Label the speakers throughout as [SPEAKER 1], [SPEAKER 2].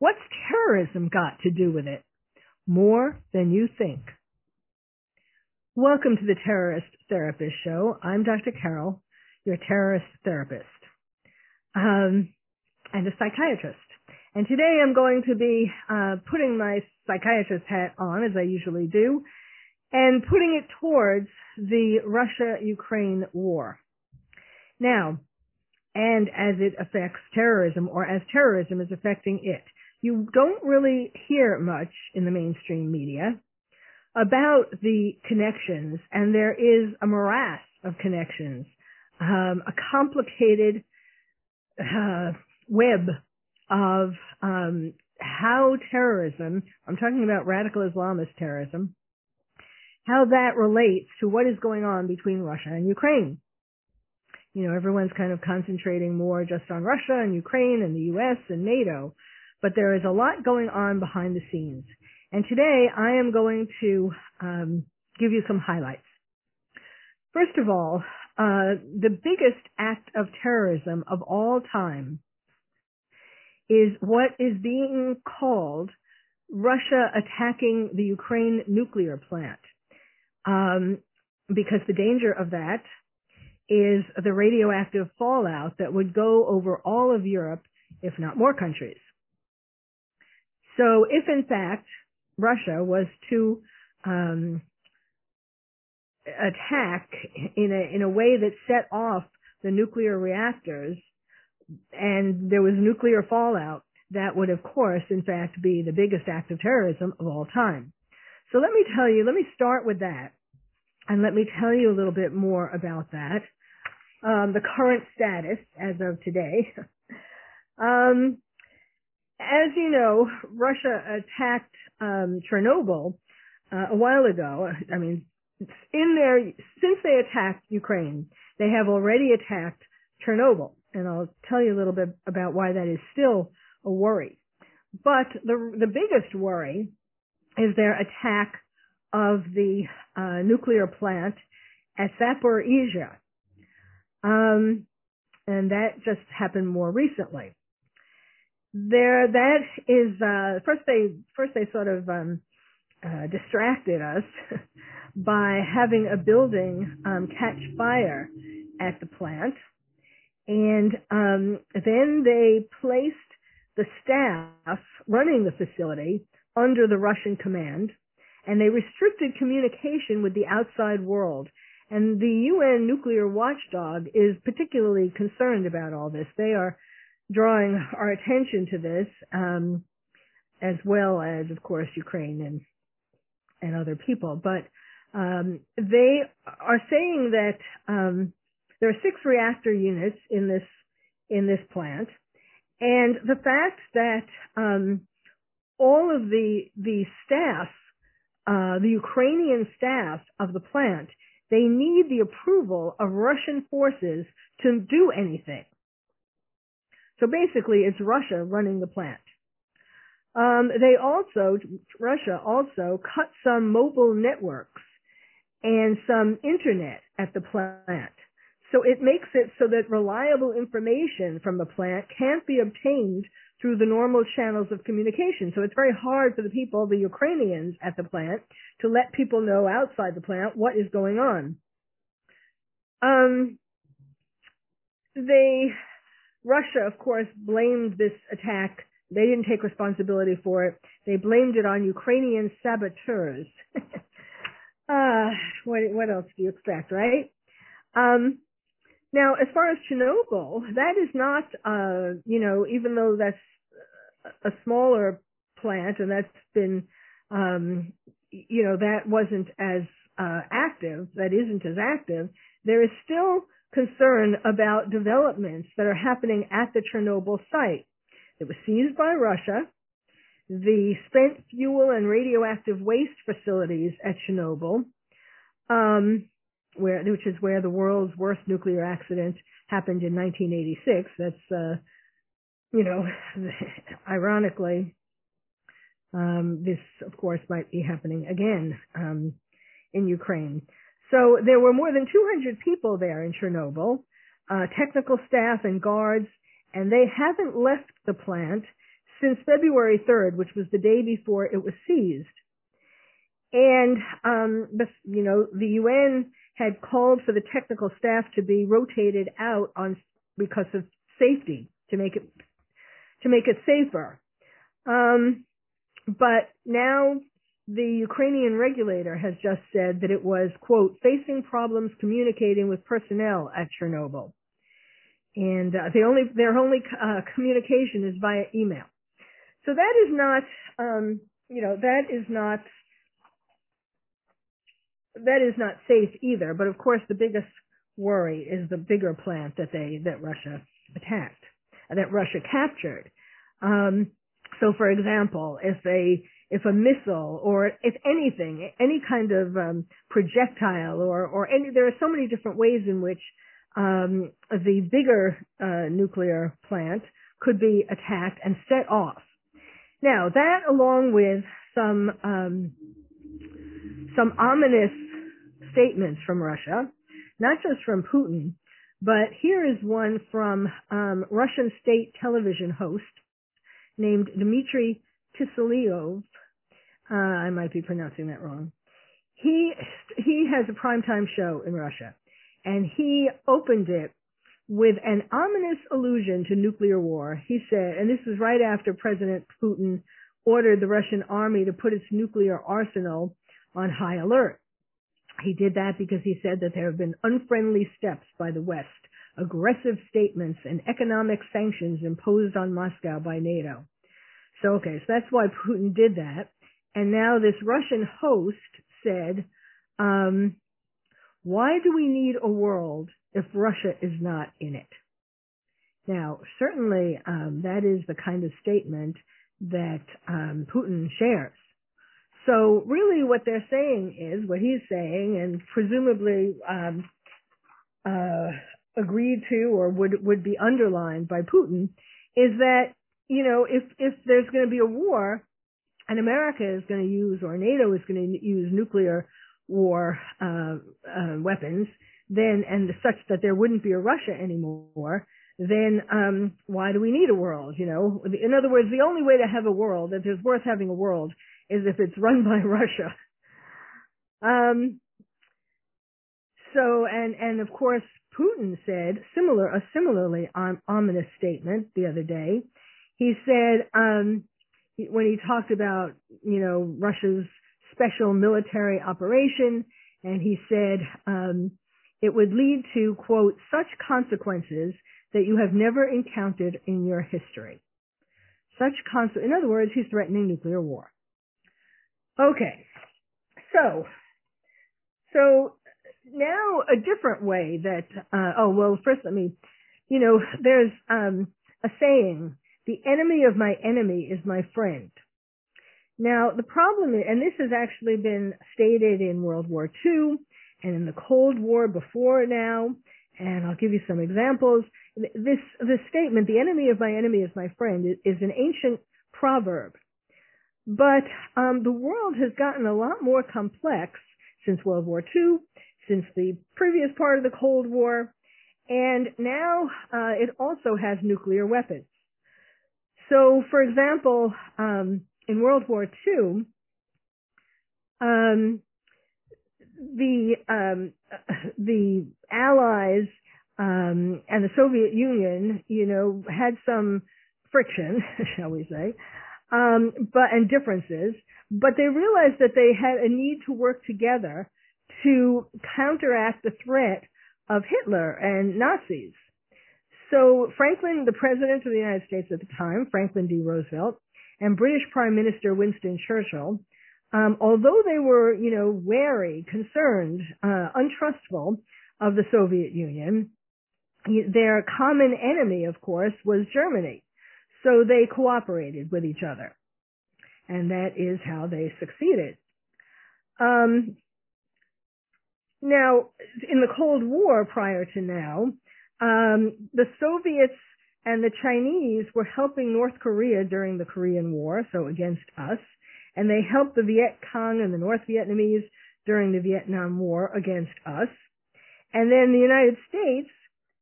[SPEAKER 1] What's terrorism got to do with it? More than you think. Welcome to the Terrorist Therapist Show. I'm Dr. Carol, your terrorist therapist, um, and a psychiatrist. And today I'm going to be uh, putting my psychiatrist hat on, as I usually do, and putting it towards the Russia-Ukraine war. Now, and as it affects terrorism or as terrorism is affecting it. You don't really hear much in the mainstream media about the connections, and there is a morass of connections, um, a complicated uh, web of um, how terrorism, I'm talking about radical Islamist terrorism, how that relates to what is going on between Russia and Ukraine. You know, everyone's kind of concentrating more just on Russia and Ukraine and the US and NATO, but there is a lot going on behind the scenes. And today I am going to um, give you some highlights. First of all, uh, the biggest act of terrorism of all time is what is being called Russia attacking the Ukraine nuclear plant. Um, because the danger of that is the radioactive fallout that would go over all of Europe, if not more countries. So if in fact Russia was to um, attack in a in a way that set off the nuclear reactors and there was nuclear fallout, that would of course in fact be the biggest act of terrorism of all time. So let me tell you, let me start with that. And let me tell you a little bit more about that um, the current status as of today. um, as you know, Russia attacked um, Chernobyl uh, a while ago. I mean, in their since they attacked Ukraine, they have already attacked Chernobyl, and I'll tell you a little bit about why that is still a worry. But the the biggest worry is their attack of the uh, nuclear plant at Zaporizhia um, and that just happened more recently. There, that is uh, first they first they sort of um, uh, distracted us by having a building um, catch fire at the plant, and um, then they placed the staff running the facility under the Russian command, and they restricted communication with the outside world and the UN nuclear watchdog is particularly concerned about all this. They are drawing our attention to this, um, as well as, of course, Ukraine and and other people. But um, they are saying that um, there are six reactor units in this in this plant, and the fact that um, all of the the staff, uh, the Ukrainian staff of the plant, they need the approval of Russian forces to do anything. So basically, it's Russia running the plant. Um, they also, Russia also cut some mobile networks and some internet at the plant. So it makes it so that reliable information from the plant can't be obtained through the normal channels of communication. So it's very hard for the people, the Ukrainians at the plant, to let people know outside the plant what is going on. Um, they, Russia, of course, blamed this attack. They didn't take responsibility for it. They blamed it on Ukrainian saboteurs. uh, what, what else do you expect, right? Um, now, as far as Chernobyl, that is not, uh, you know, even though that's a smaller plant and that's been, um, you know, that wasn't as uh, active, that isn't as active, there is still concern about developments that are happening at the Chernobyl site. It was seized by Russia. the spent fuel and radioactive waste facilities at Chernobyl, um, where which is where the world's worst nuclear accident happened in 1986. That's uh, you know, ironically, um, this of course might be happening again um, in Ukraine. So there were more than 200 people there in Chernobyl, uh, technical staff and guards, and they haven't left the plant since February 3rd, which was the day before it was seized. And, um, you know, the UN had called for the technical staff to be rotated out on, because of safety, to make it, to make it safer. Um, but now the Ukrainian regulator has just said that it was, quote, facing problems communicating with personnel at Chernobyl. And uh, the only, their only uh, communication is via email. So that is not, um, you know, that is not, that is not safe either. But of course, the biggest worry is the bigger plant that they, that Russia attacked, that Russia captured. Um, so for example, if a, if a missile or if anything, any kind of um, projectile or, or any, there are so many different ways in which um, the bigger uh, nuclear plant could be attacked and set off. Now that, along with some um, some ominous statements from Russia, not just from Putin, but here is one from um, Russian state television host named Dmitry Kiselyov. Uh, I might be pronouncing that wrong. He he has a primetime show in Russia, and he opened it with an ominous allusion to nuclear war. He said, and this was right after President Putin ordered the Russian army to put its nuclear arsenal on high alert. He did that because he said that there have been unfriendly steps by the West, aggressive statements and economic sanctions imposed on Moscow by NATO. So okay, so that's why Putin did that. And now this Russian host said, um, why do we need a world if Russia is not in it? Now, certainly um, that is the kind of statement that um, Putin shares. So really what they're saying is, what he's saying, and presumably um, uh, agreed to or would, would be underlined by Putin, is that, you know, if, if there's going to be a war, and America is going to use, or NATO is going to use nuclear war uh, uh, weapons, then and such that there wouldn't be a Russia anymore, then um, why do we need a world? You know, in other words, the only way to have a world, if it's worth having a world, is if it's run by Russia. Um, so, and and of course, Putin said similar a similarly ominous statement the other day. He said um, when he talked about you know Russia's special military operation, and he said um, it would lead to quote such consequences that you have never encountered in your history. Such cons- in other words, he's threatening nuclear war. Okay, so so now a different way that uh, oh well first let me you know there's um, a saying the enemy of my enemy is my friend now, the problem is, and this has actually been stated in World War II and in the Cold War before now, and I'll give you some examples. This, this statement, the enemy of my enemy is my friend, is an ancient proverb. But um, the world has gotten a lot more complex since World War II, since the previous part of the Cold War, and now uh, it also has nuclear weapons. So, for example, um, in World War II, um, the um, the Allies um, and the Soviet Union, you know, had some friction, shall we say, um, but and differences, but they realized that they had a need to work together to counteract the threat of Hitler and Nazis. So Franklin, the president of the United States at the time, Franklin D. Roosevelt, and British Prime Minister Winston Churchill, um, although they were, you know, wary, concerned, uh, untrustful of the Soviet Union, their common enemy, of course, was Germany. So they cooperated with each other. and that is how they succeeded. Um, now, in the Cold War prior to now, um, the Soviets and the Chinese were helping North Korea during the Korean War, so against us, and they helped the Viet Cong and the North Vietnamese during the Vietnam War against us. And then the United States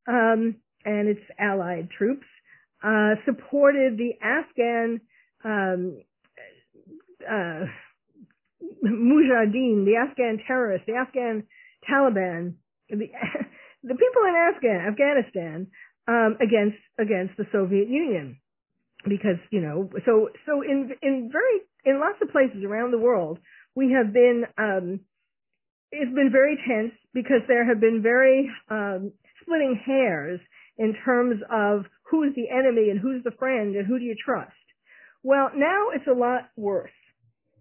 [SPEAKER 1] um, and its allied troops uh, supported the Afghan um, uh, mujahideen, the Afghan terrorists, the Afghan Taliban, the, the people in Afghan, Afghanistan um, against against the Soviet Union, because you know, so so in in very in lots of places around the world, we have been um, it's been very tense because there have been very um, splitting hairs in terms of who's the enemy and who's the friend and who do you trust. Well, now it's a lot worse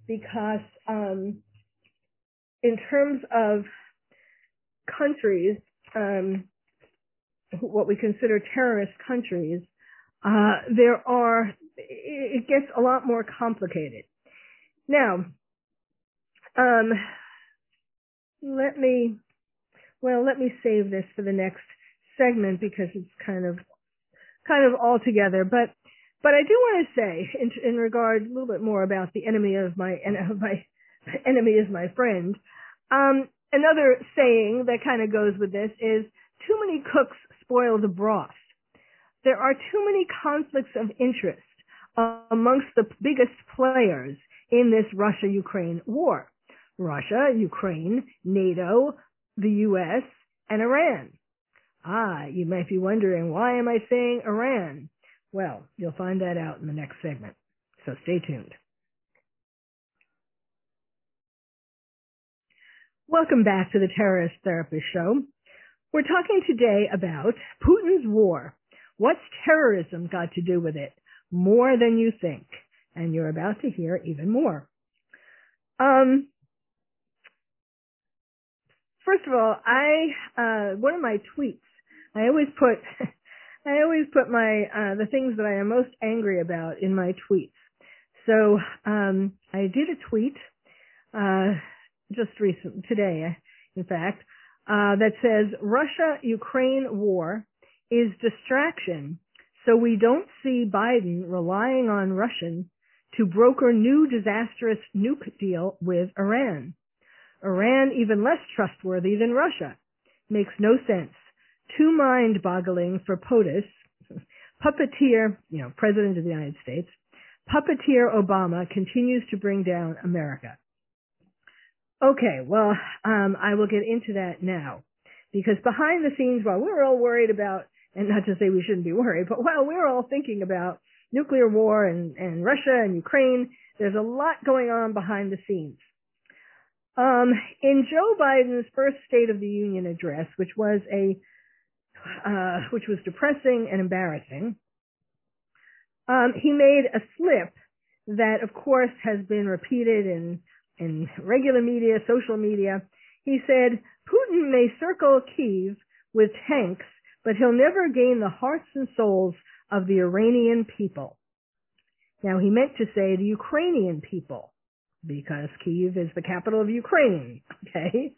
[SPEAKER 1] because um, in terms of countries, um, what we consider terrorist countries, uh, there are it gets a lot more complicated. Now, um, let me well let me save this for the next segment because it's kind of kind of all together. But but I do want to say in, in regard a little bit more about the enemy of my my enemy is my friend. Um, another saying that kind of goes with this is too many cooks spoil the broth. There are too many conflicts of interest amongst the biggest players in this Russia-Ukraine war. Russia, Ukraine, NATO, the U.S., and Iran. Ah, you might be wondering, why am I saying Iran? Well, you'll find that out in the next segment. So stay tuned. Welcome back to the Terrorist Therapist Show. We're talking today about Putin's war. What's terrorism got to do with it? More than you think. And you're about to hear even more. Um, first of all, I, uh, one of my tweets, I always put, I always put my, uh, the things that I am most angry about in my tweets. So, um, I did a tweet, uh, just recent, today, in fact, uh, that says Russia-Ukraine war is distraction, so we don't see Biden relying on Russian to broker new disastrous nuke deal with Iran. Iran even less trustworthy than Russia. Makes no sense. Too mind-boggling for POTUS. Puppeteer, you know, President of the United States. Puppeteer Obama continues to bring down America. Okay, well, um, I will get into that now. Because behind the scenes, while we're all worried about, and not to say we shouldn't be worried, but while we're all thinking about nuclear war and, and Russia and Ukraine, there's a lot going on behind the scenes. Um, in Joe Biden's first State of the Union address, which was a, uh, which was depressing and embarrassing, um, he made a slip that, of course, has been repeated in in regular media, social media. He said, Putin may circle Kiev with tanks, but he'll never gain the hearts and souls of the Iranian people. Now he meant to say the Ukrainian people, because Kiev is the capital of Ukraine. Okay?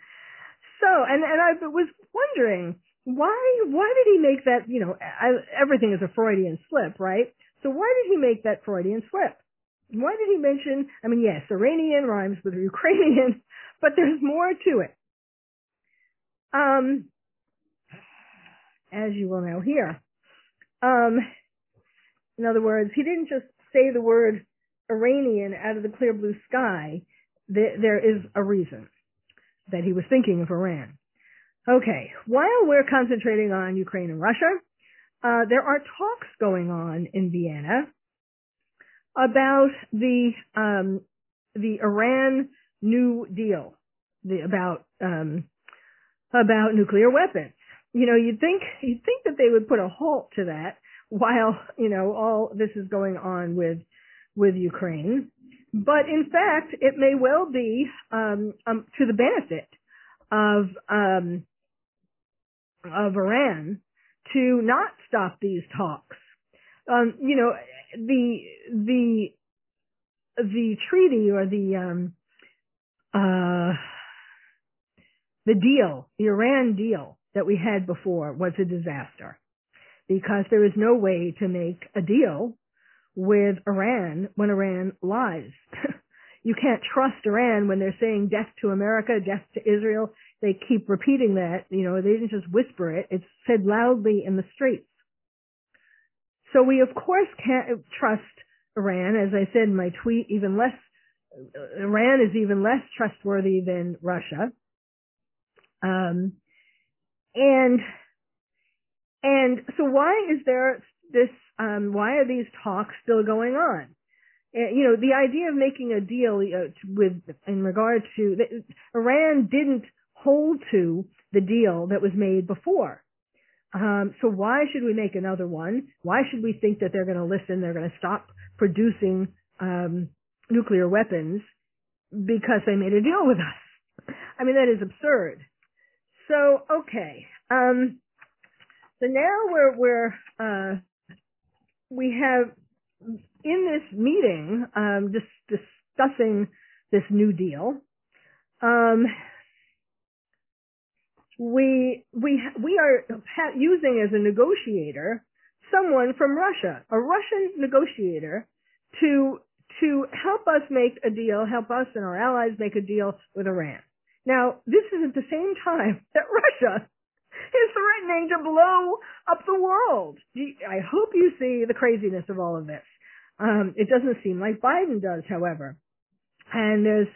[SPEAKER 1] So, and, and I was wondering, why, why did he make that, you know, I, everything is a Freudian slip, right? So why did he make that Freudian slip? Why did he mention, I mean, yes, Iranian rhymes with Ukrainian, but there's more to it. Um, as you will now hear. Um, in other words, he didn't just say the word Iranian out of the clear blue sky. There is a reason that he was thinking of Iran. Okay, while we're concentrating on Ukraine and Russia, uh, there are talks going on in Vienna about the um, the Iran New Deal, the, about um, about nuclear weapons. You know, you'd think you'd think that they would put a halt to that while you know all this is going on with with Ukraine. But in fact, it may well be um, um, to the benefit of um, of Iran to not stop these talks. Um, you know, the the the treaty or the um, uh, the deal, the Iran deal that we had before was a disaster because there is no way to make a deal with Iran when Iran lies. you can't trust Iran when they're saying death to America, death to Israel. They keep repeating that. You know, they didn't just whisper it. It's said loudly in the streets. So we of course can't trust Iran. As I said in my tweet, even less, Iran is even less trustworthy than Russia. Um, and, and so why is there this, um, why are these talks still going on? You know, the idea of making a deal with, in regard to, Iran didn't hold to the deal that was made before. Um, so why should we make another one? Why should we think that they're going to listen? They're going to stop producing um, nuclear weapons because they made a deal with us. I mean, that is absurd. So, okay. Um, so now we're, we're, uh, we have in this meeting, um, just discussing this new deal, um, we, we, we are using as a negotiator someone from Russia, a Russian negotiator to, to help us make a deal, help us and our allies make a deal with Iran. Now, this is at the same time that Russia is threatening to blow up the world. I hope you see the craziness of all of this. Um, it doesn't seem like Biden does, however. And there's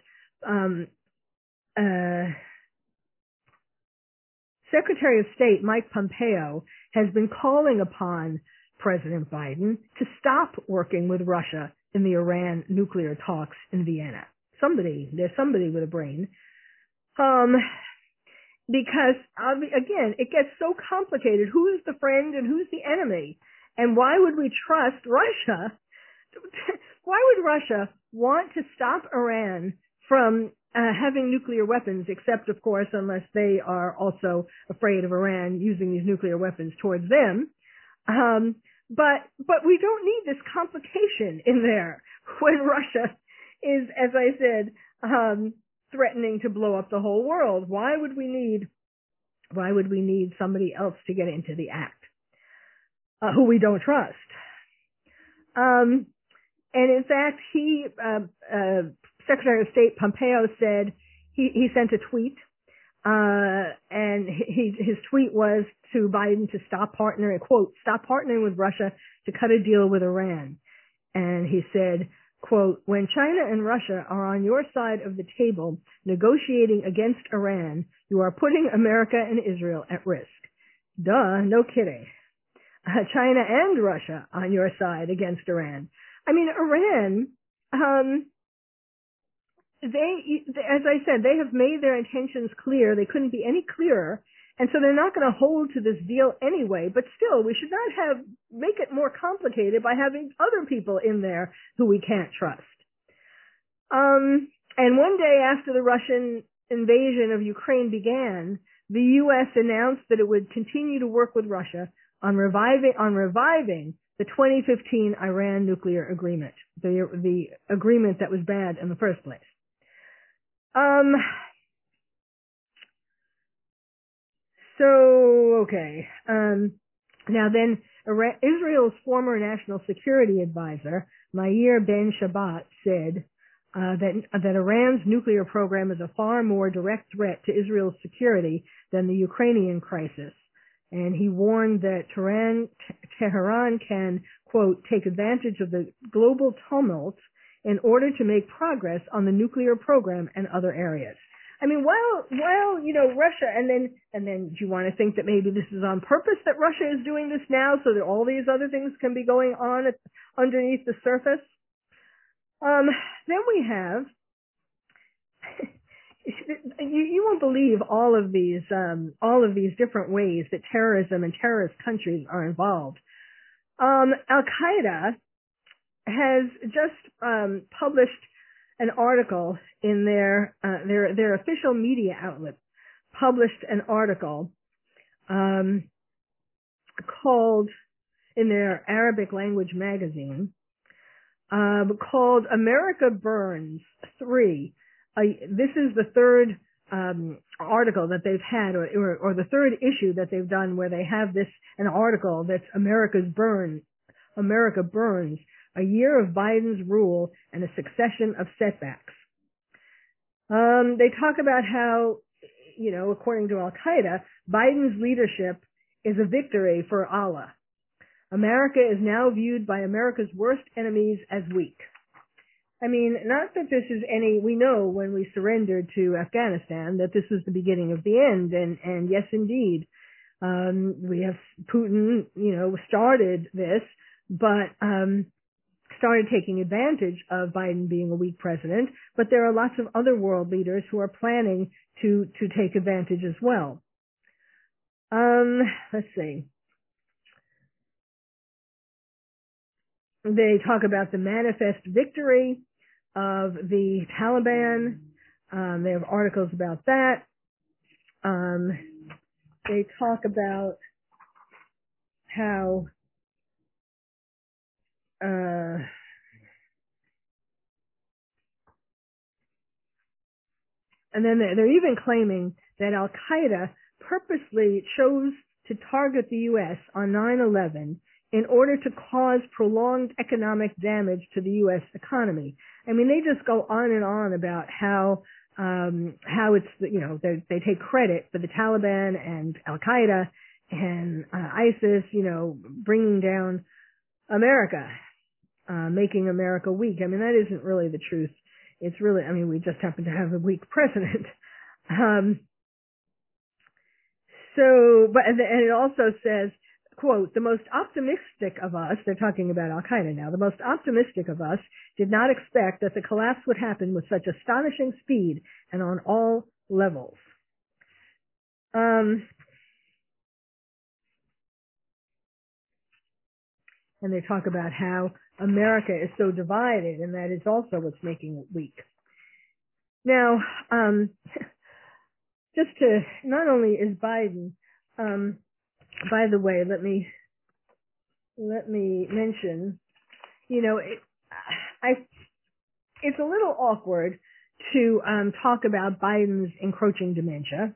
[SPEAKER 1] um, uh, Secretary of State Mike Pompeo has been calling upon President Biden to stop working with Russia in the Iran nuclear talks in Vienna. Somebody, there's somebody with a brain um, because again, it gets so complicated. Who's the friend and who's the enemy? And why would we trust Russia? Why would Russia want to stop Iran from uh, having nuclear weapons, except of course unless they are also afraid of Iran using these nuclear weapons towards them. Um, but but we don't need this complication in there when Russia is, as I said, um, threatening to blow up the whole world. Why would we need, why would we need somebody else to get into the act, uh, who we don't trust? Um, and in fact, he, uh, uh, Secretary of State Pompeo said he, he sent a tweet, uh, and he, his tweet was to Biden to stop partnering, quote, stop partnering with Russia to cut a deal with Iran. And he said, quote, when China and Russia are on your side of the table negotiating against Iran, you are putting America and Israel at risk. Duh, no kidding. Uh, China and Russia on your side against Iran. I mean, Iran, um, they, as I said, they have made their intentions clear. They couldn't be any clearer. And so they're not going to hold to this deal anyway, but still we should not have, make it more complicated by having other people in there who we can't trust. Um, and one day after the Russian invasion of Ukraine began, the U.S. announced that it would continue to work with Russia on reviving, on reviving the 2015 Iran nuclear agreement, the, the agreement that was bad in the first place. Um, So, okay. Um, now then, Israel's former national security advisor, Meir Ben Shabbat, said uh, that, that Iran's nuclear program is a far more direct threat to Israel's security than the Ukrainian crisis. And he warned that Tehran, Tehran can, quote, take advantage of the global tumult in order to make progress on the nuclear program and other areas. I mean, while while you know Russia, and then and then do you want to think that maybe this is on purpose that Russia is doing this now, so that all these other things can be going on at, underneath the surface? Um, then we have. you, you won't believe all of these um, all of these different ways that terrorism and terrorist countries are involved. Um, Al Qaeda has just um, published an article in their uh, their their official media outlet published an article um, called in their Arabic language magazine um, called America Burns 3. Uh, this is the third um, article that they've had, or, or, or, the third issue that they've done where they have this, an article that's America's Burn, America Burns, a year of Biden's rule and a succession of setbacks. Um, they talk about how, you know, according to Al Qaeda, Biden's leadership is a victory for Allah. America is now viewed by America's worst enemies as weak. I mean, not that this is any, we know when we surrendered to Afghanistan that this was the beginning of the end, and, and yes indeed, um, we have Putin, you know, started this, but, um, started taking advantage of Biden being a weak president, but there are lots of other world leaders who are planning to, to take advantage as well. Um, let's see. They talk about the manifest victory of the Taliban. Um, they have articles about that. Um, they talk about how uh, and then they're, they're even claiming that Al Qaeda purposely chose to target the U.S. on 9/11 in order to cause prolonged economic damage to the U.S. economy. I mean, they just go on and on about how um, how it's you know they take credit for the Taliban and Al Qaeda and uh, ISIS, you know, bringing down America, uh, making America weak. I mean, that isn't really the truth. It's really, I mean, we just happen to have a weak president. um, so, but and it also says quote, the most optimistic of us, they're talking about Al Qaeda now, the most optimistic of us did not expect that the collapse would happen with such astonishing speed and on all levels. Um, and they talk about how America is so divided, and that is also what's making it weak. Now, um, just to, not only is Biden, um, by the way, let me let me mention, you know, it, I it's a little awkward to um, talk about Biden's encroaching dementia,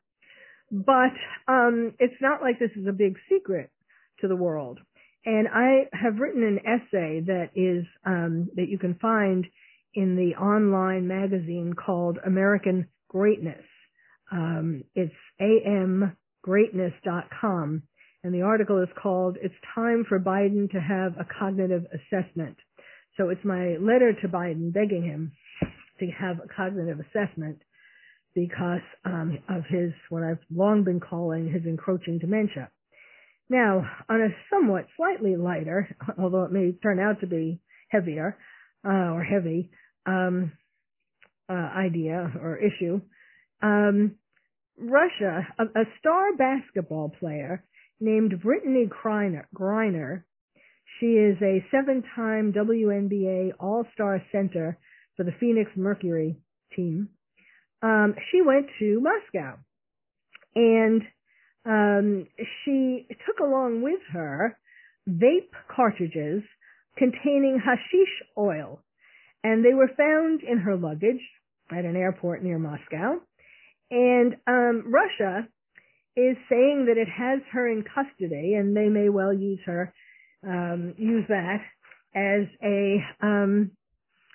[SPEAKER 1] but um, it's not like this is a big secret to the world. And I have written an essay that is um, that you can find in the online magazine called American Greatness. Um, it's amgreatness.com and the article is called It's Time for Biden to Have a Cognitive Assessment. So it's my letter to Biden begging him to have a cognitive assessment because um, of his, what I've long been calling his encroaching dementia. Now, on a somewhat slightly lighter, although it may turn out to be heavier uh, or heavy um, uh, idea or issue, um, Russia, a, a star basketball player named Brittney Griner. Griner. She is a seven-time WNBA All-Star center for the Phoenix Mercury team. Um, she went to Moscow, and um, she took along with her vape cartridges containing hashish oil, and they were found in her luggage at an airport near Moscow. And um, Russia is saying that it has her in custody, and they may well use her, um, use that as a, um,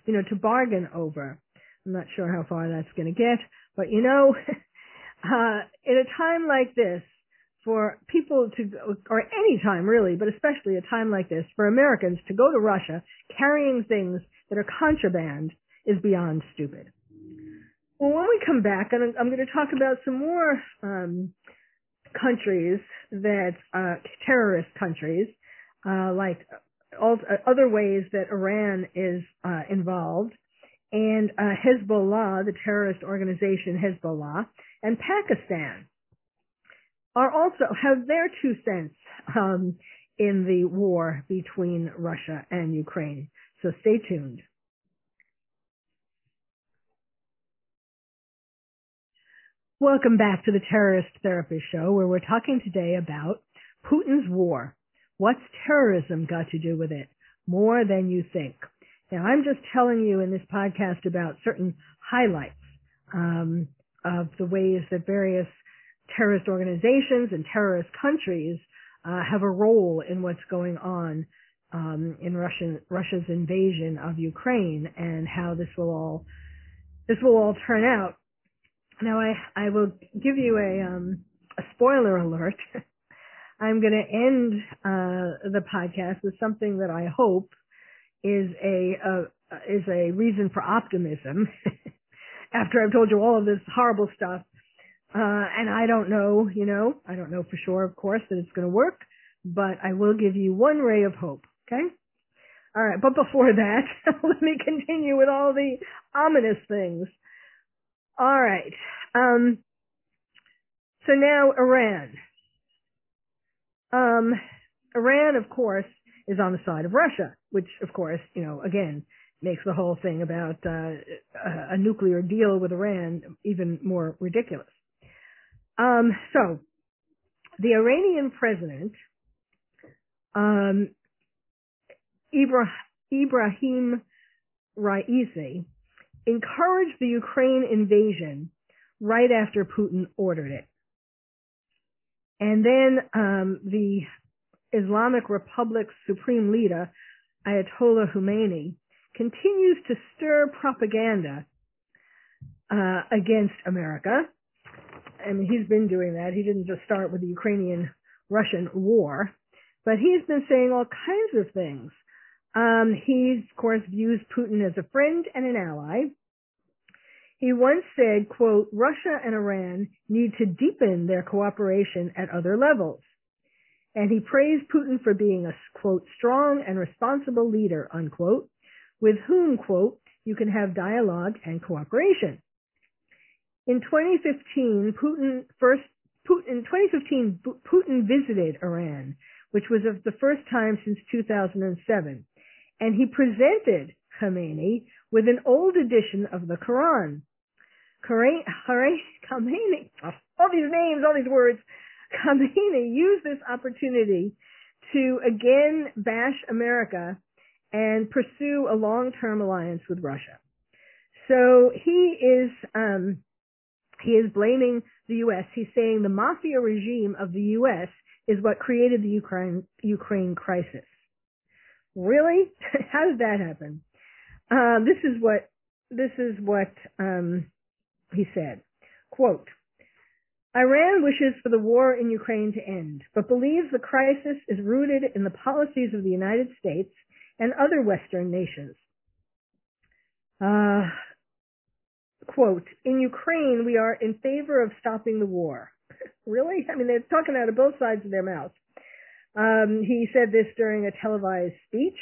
[SPEAKER 1] you know, to bargain over. I'm not sure how far that's going to get, but you know, uh, in a time like this, for people to go, or any time really, but especially a time like this, for Americans to go to Russia carrying things that are contraband is beyond stupid. Well, when we come back, I'm, I'm going to talk about some more um, countries that uh, terrorist countries, uh, like all, uh, other ways that Iran is uh, involved, and uh, Hezbollah, the terrorist organization Hezbollah, and Pakistan are also have their two cents um, in the war between Russia and Ukraine. So stay tuned. Welcome back to the Terrorist Therapist Show, where we're talking today about Putin's war. What's terrorism got to do with it? More than you think. Now, I'm just telling you in this podcast about certain highlights um, of the ways that various terrorist organizations and terrorist countries uh, have a role in what's going on um, in Russian, Russia's invasion of Ukraine and how this will all this will all turn out. Now, I I will give you a um, a spoiler alert. I'm going to end uh, the podcast with something that I hope is a uh, is a reason for optimism. After I've told you all of this horrible stuff, uh, and I don't know, you know, I don't know for sure, of course, that it's going to work, but I will give you one ray of hope. Okay. All right, but before that, let me continue with all the ominous things. All right. Um, so now Iran. Um, Iran, of course, is on the side of Russia, which, of course, you know, again, makes the whole thing about uh, a nuclear deal with Iran even more ridiculous. Um, so, the Iranian president, um, Ibrahim Raisi, encouraged the Ukraine invasion right after Putin ordered it. And then um, the Islamic Republic's supreme leader, Ayatollah Khomeini, continues to stir propaganda uh, against America. I mean, he's been doing that. He didn't just start with the Ukrainian-Russian war, but he's been saying all kinds of things. Um, he, of course, views Putin as a friend and an ally. He once said, quote, Russia and Iran need to deepen their cooperation at other levels. And he praised Putin for being a, quote, strong and responsible leader, unquote, with whom, quote, you can have dialogue and cooperation. In 2015, Putin first, Putin, in 2015, Putin visited Iran, which was the first time since 2007, and he presented Khomeini with an old edition of the Quran. Khomeini, all these names, all these words, Khomeini used this opportunity to again bash America and pursue a long-term alliance with Russia. So he is um, he is blaming the U.S. He's saying the mafia regime of the U.S. is what created the Ukraine Ukraine crisis. Really? How did that happen? Um, this is what this is what um, he said. Quote, Iran wishes for the war in Ukraine to end, but believes the crisis is rooted in the policies of the United States and other Western nations. Uh, quote, in Ukraine, we are in favor of stopping the war. really? I mean, they're talking out of both sides of their mouths. Um, he said this during a televised speech,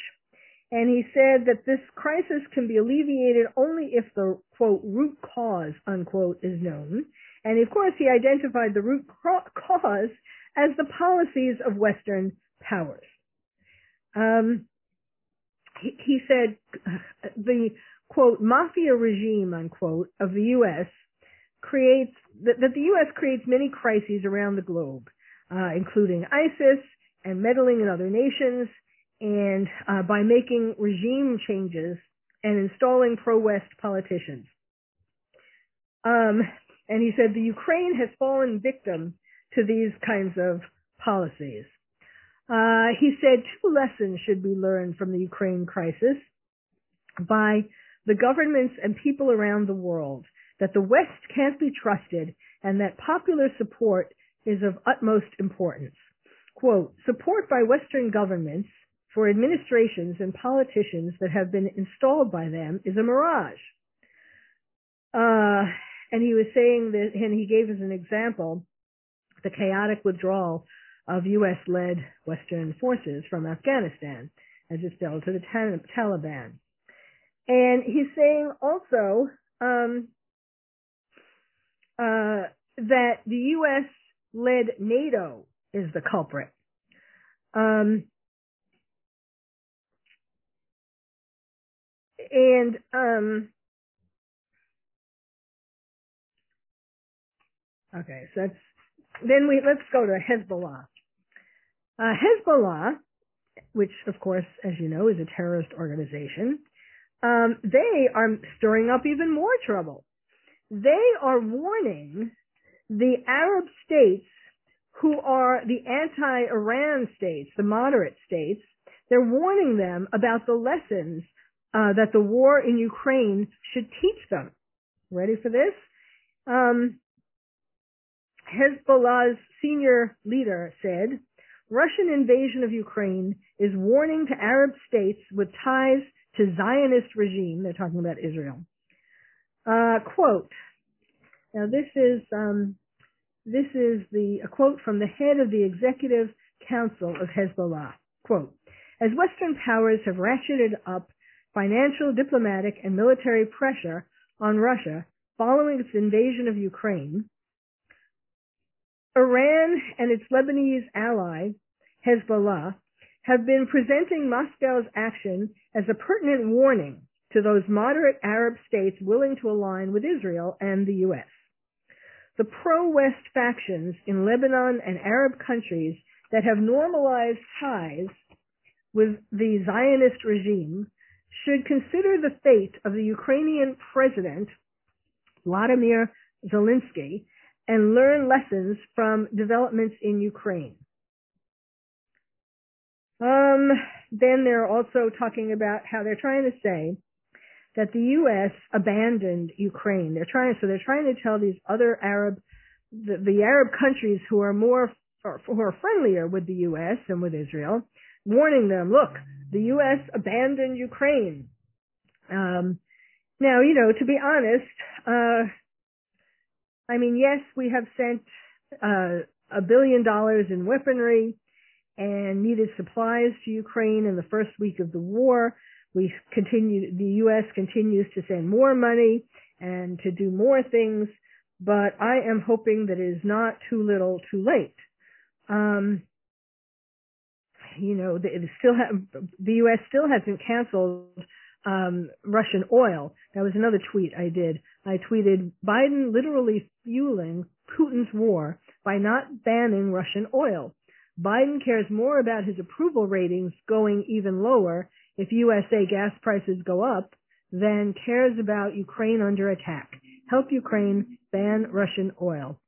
[SPEAKER 1] and he said that this crisis can be alleviated only if the, quote, root cause, unquote, is known. And of course, he identified the root cause as the policies of Western powers. Um, he, he said the quote mafia regime unquote of the U.S. creates that, that the U.S. creates many crises around the globe, uh, including ISIS and meddling in other nations, and uh, by making regime changes and installing pro-West politicians. Um, and he said the Ukraine has fallen victim to these kinds of policies. Uh, he said two lessons should be learned from the Ukraine crisis by the governments and people around the world that the West can't be trusted and that popular support is of utmost importance. Quote, support by Western governments for administrations and politicians that have been installed by them is a mirage. Uh, and he was saying that, and he gave us an example, the chaotic withdrawal of U.S.-led Western forces from Afghanistan as it fell to the Taliban. And he's saying also um, uh, that the U.S.-led NATO is the culprit. Um, and um, okay, so that's then we let's go to Hezbollah. Uh, Hezbollah, which of course, as you know, is a terrorist organization, um, they are stirring up even more trouble. They are warning the Arab states who are the anti-Iran states, the moderate states, they're warning them about the lessons uh, that the war in Ukraine should teach them. Ready for this? Um, Hezbollah's senior leader said, Russian invasion of Ukraine is warning to Arab states with ties to Zionist regime. They're talking about Israel. Uh, quote. Now this is um, this is the a quote from the head of the executive council of Hezbollah. Quote: As Western powers have ratcheted up financial, diplomatic, and military pressure on Russia following its invasion of Ukraine, Iran and its Lebanese ally, Hezbollah, have been presenting Moscow's action as a pertinent warning to those moderate Arab states willing to align with Israel and the U.S. The pro-West factions in Lebanon and Arab countries that have normalized ties with the Zionist regime should consider the fate of the Ukrainian president, Vladimir Zelensky, and learn lessons from developments in Ukraine. Um, then they're also talking about how they're trying to say that the U.S. abandoned Ukraine. They're trying, so they're trying to tell these other Arab, the, the Arab countries who are more, who are friendlier with the U.S. and with Israel, warning them, look, the U.S. abandoned Ukraine. Um, now, you know, to be honest, uh, I mean, yes, we have sent uh, a billion dollars in weaponry and needed supplies to Ukraine in the first week of the war. We continue, the U.S. continues to send more money and to do more things, but I am hoping that it is not too little too late. Um, you know, the, the U.S. still hasn't canceled um, Russian oil. That was another tweet I did. I tweeted Biden literally fueling Putin's war by not banning Russian oil. Biden cares more about his approval ratings going even lower if USA gas prices go up than cares about Ukraine under attack. Help Ukraine, ban Russian oil.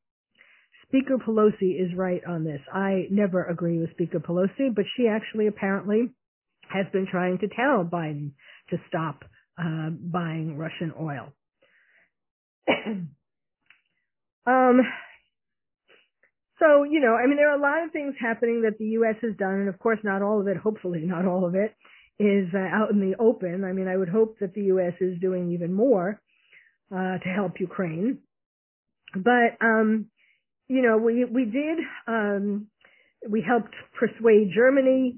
[SPEAKER 1] Speaker Pelosi is right on this. I never agree with Speaker Pelosi, but she actually apparently has been trying to tell Biden to stop uh, buying Russian oil. um, so, you know, I mean, there are a lot of things happening that the U.S. has done, and of course, not all of it, hopefully not all of it, is uh, out in the open. I mean, I would hope that the U.S. is doing even more uh, to help Ukraine. But, um, you know, we, we did, um, we helped persuade Germany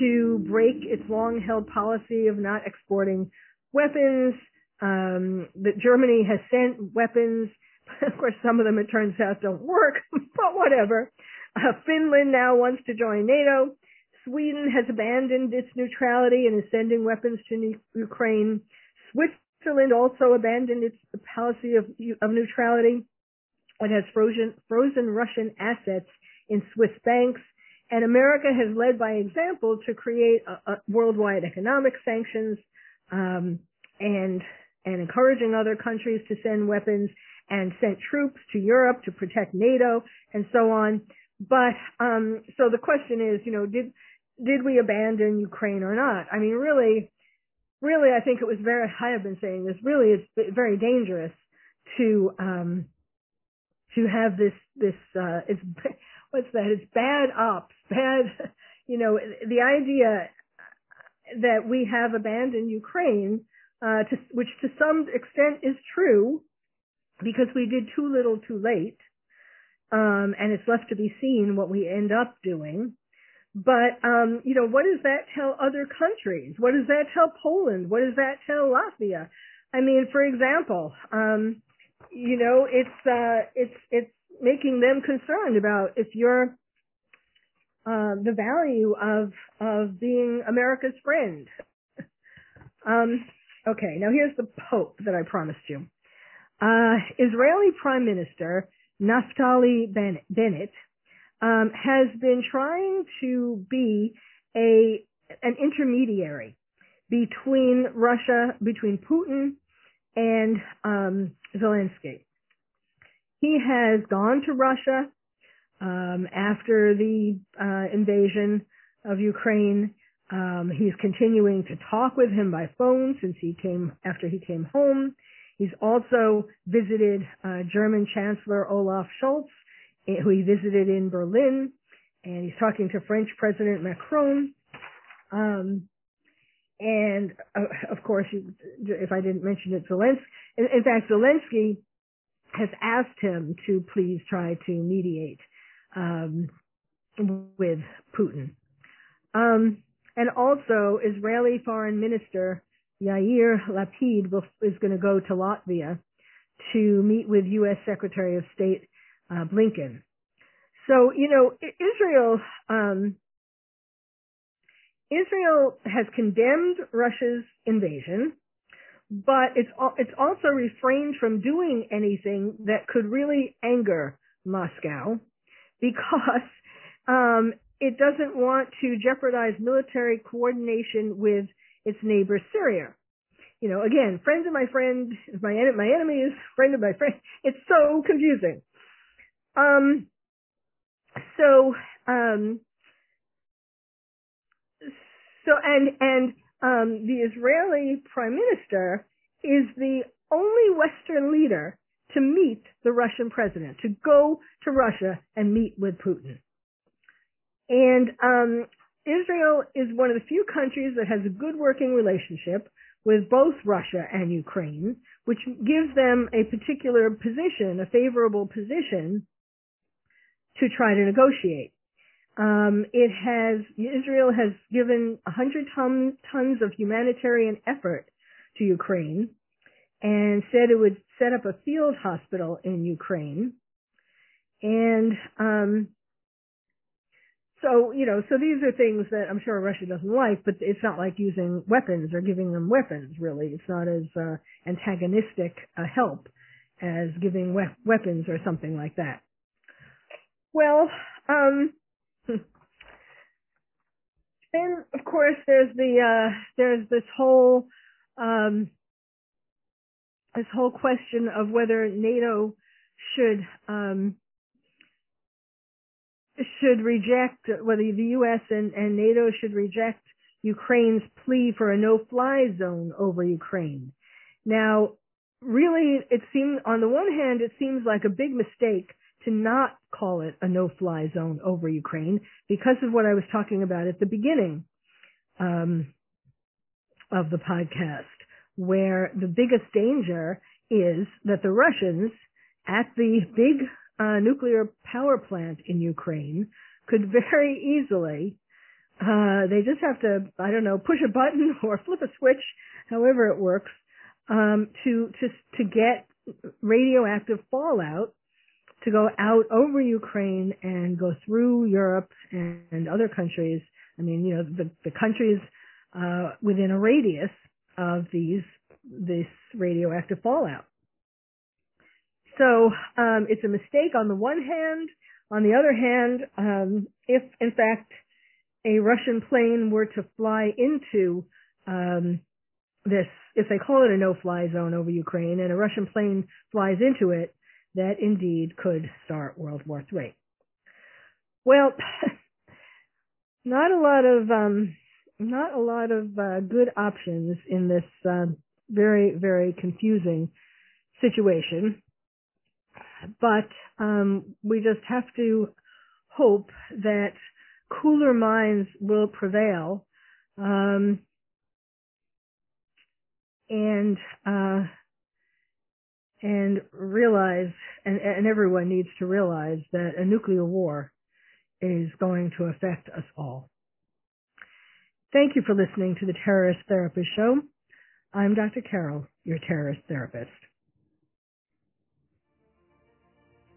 [SPEAKER 1] to break its long held policy of not exporting weapons. Um, that Germany has sent weapons. Of course, some of them, it turns out, don't work, but whatever. Uh, Finland now wants to join NATO. Sweden has abandoned its neutrality and is sending weapons to Ukraine. Switzerland also abandoned its policy of, of neutrality It has frozen, frozen Russian assets in Swiss banks. And America has led by example to create a, a worldwide economic sanctions um, and and encouraging other countries to send weapons and sent troops to Europe to protect NATO and so on. But um, so the question is, you know, did did we abandon Ukraine or not? I mean, really, really, I think it was very. I have been saying this. Really, it's very dangerous to um, to have this this uh, it's what's that? It's bad ops, bad. You know, the idea that we have abandoned Ukraine, uh, to, which to some extent is true, because we did too little, too late, um, and it's left to be seen what we end up doing. But um, you know, what does that tell other countries? What does that tell Poland? What does that tell Latvia? I mean, for example, um, you know, it's uh, it's it's making them concerned about if you're uh, the value of of being America's friend. um, okay, now here's the Pope that I promised you. Uh, Israeli Prime Minister Naftali Bennett um, has been trying to be a an intermediary between Russia, between Putin and um, Zelensky. He has gone to Russia um, after the uh, invasion of Ukraine. Um, he's continuing to talk with him by phone since he came after he came home. He's also visited uh, German Chancellor Olaf Scholz, eh, who he visited in Berlin, and he's talking to French President Macron. Um, and uh, of course, if I didn't mention it, Zelensky. In, in fact, Zelensky has asked him to please try to mediate um, with Putin. Um, and also, Israeli Foreign Minister Yair Lapid is going to go to Latvia to meet with U.S. Secretary of State uh, Blinken. So, you know, Israel, um, Israel has condemned Russia's invasion, but it's it's also refrained from doing anything that could really anger Moscow because um, it doesn't want to jeopardize military coordination with its neighbor Syria. You know, again, friends of my friend, my my enemy is friend of my friend. It's so confusing. Um, so um, so and and um, the Israeli prime minister is the only Western leader to meet the Russian president, to go to Russia and meet with Putin. And um, Israel is one of the few countries that has a good working relationship with both Russia and Ukraine, which gives them a particular position, a favorable position to try to negotiate. Um, it has Israel has given 100 ton, tons of humanitarian effort to Ukraine and said it would set up a field hospital in Ukraine. And um, so, you know, so these are things that I'm sure Russia doesn't like, but it's not like using weapons or giving them weapons, really. It's not as uh, antagonistic a help as giving we- weapons or something like that. Well, um, then of course there's the uh, there's this whole um, this whole question of whether NATO should um, should reject whether the U.S. And, and NATO should reject Ukraine's plea for a no-fly zone over Ukraine. Now, really, it seems on the one hand, it seems like a big mistake to not call it a no-fly zone over Ukraine because of what I was talking about at the beginning um, of the podcast where the biggest danger is that the Russians at the big uh, nuclear power plant in Ukraine could very easily, uh, they just have to, I don't know, push a button or flip a switch, however it works, um, to, to, to get radioactive fallout to go out over Ukraine and go through Europe and, and other countries. I mean, you know, the, the countries, uh, within a radius of these this radioactive fallout. So um, it's a mistake on the one hand. On the other hand, um, if in fact a Russian plane were to fly into um, this, if they call it a no-fly zone over Ukraine, and a Russian plane flies into it, that indeed could start World War III. Well, not a lot of um, not a lot of uh, good options in this uh, very very confusing situation. But um, we just have to hope that cooler minds will prevail, um, and uh, and realize, and, and everyone needs to realize that a nuclear war is going to affect us all. Thank you for listening to the Terrorist Therapist Show. I'm Dr. Carol, your terrorist therapist.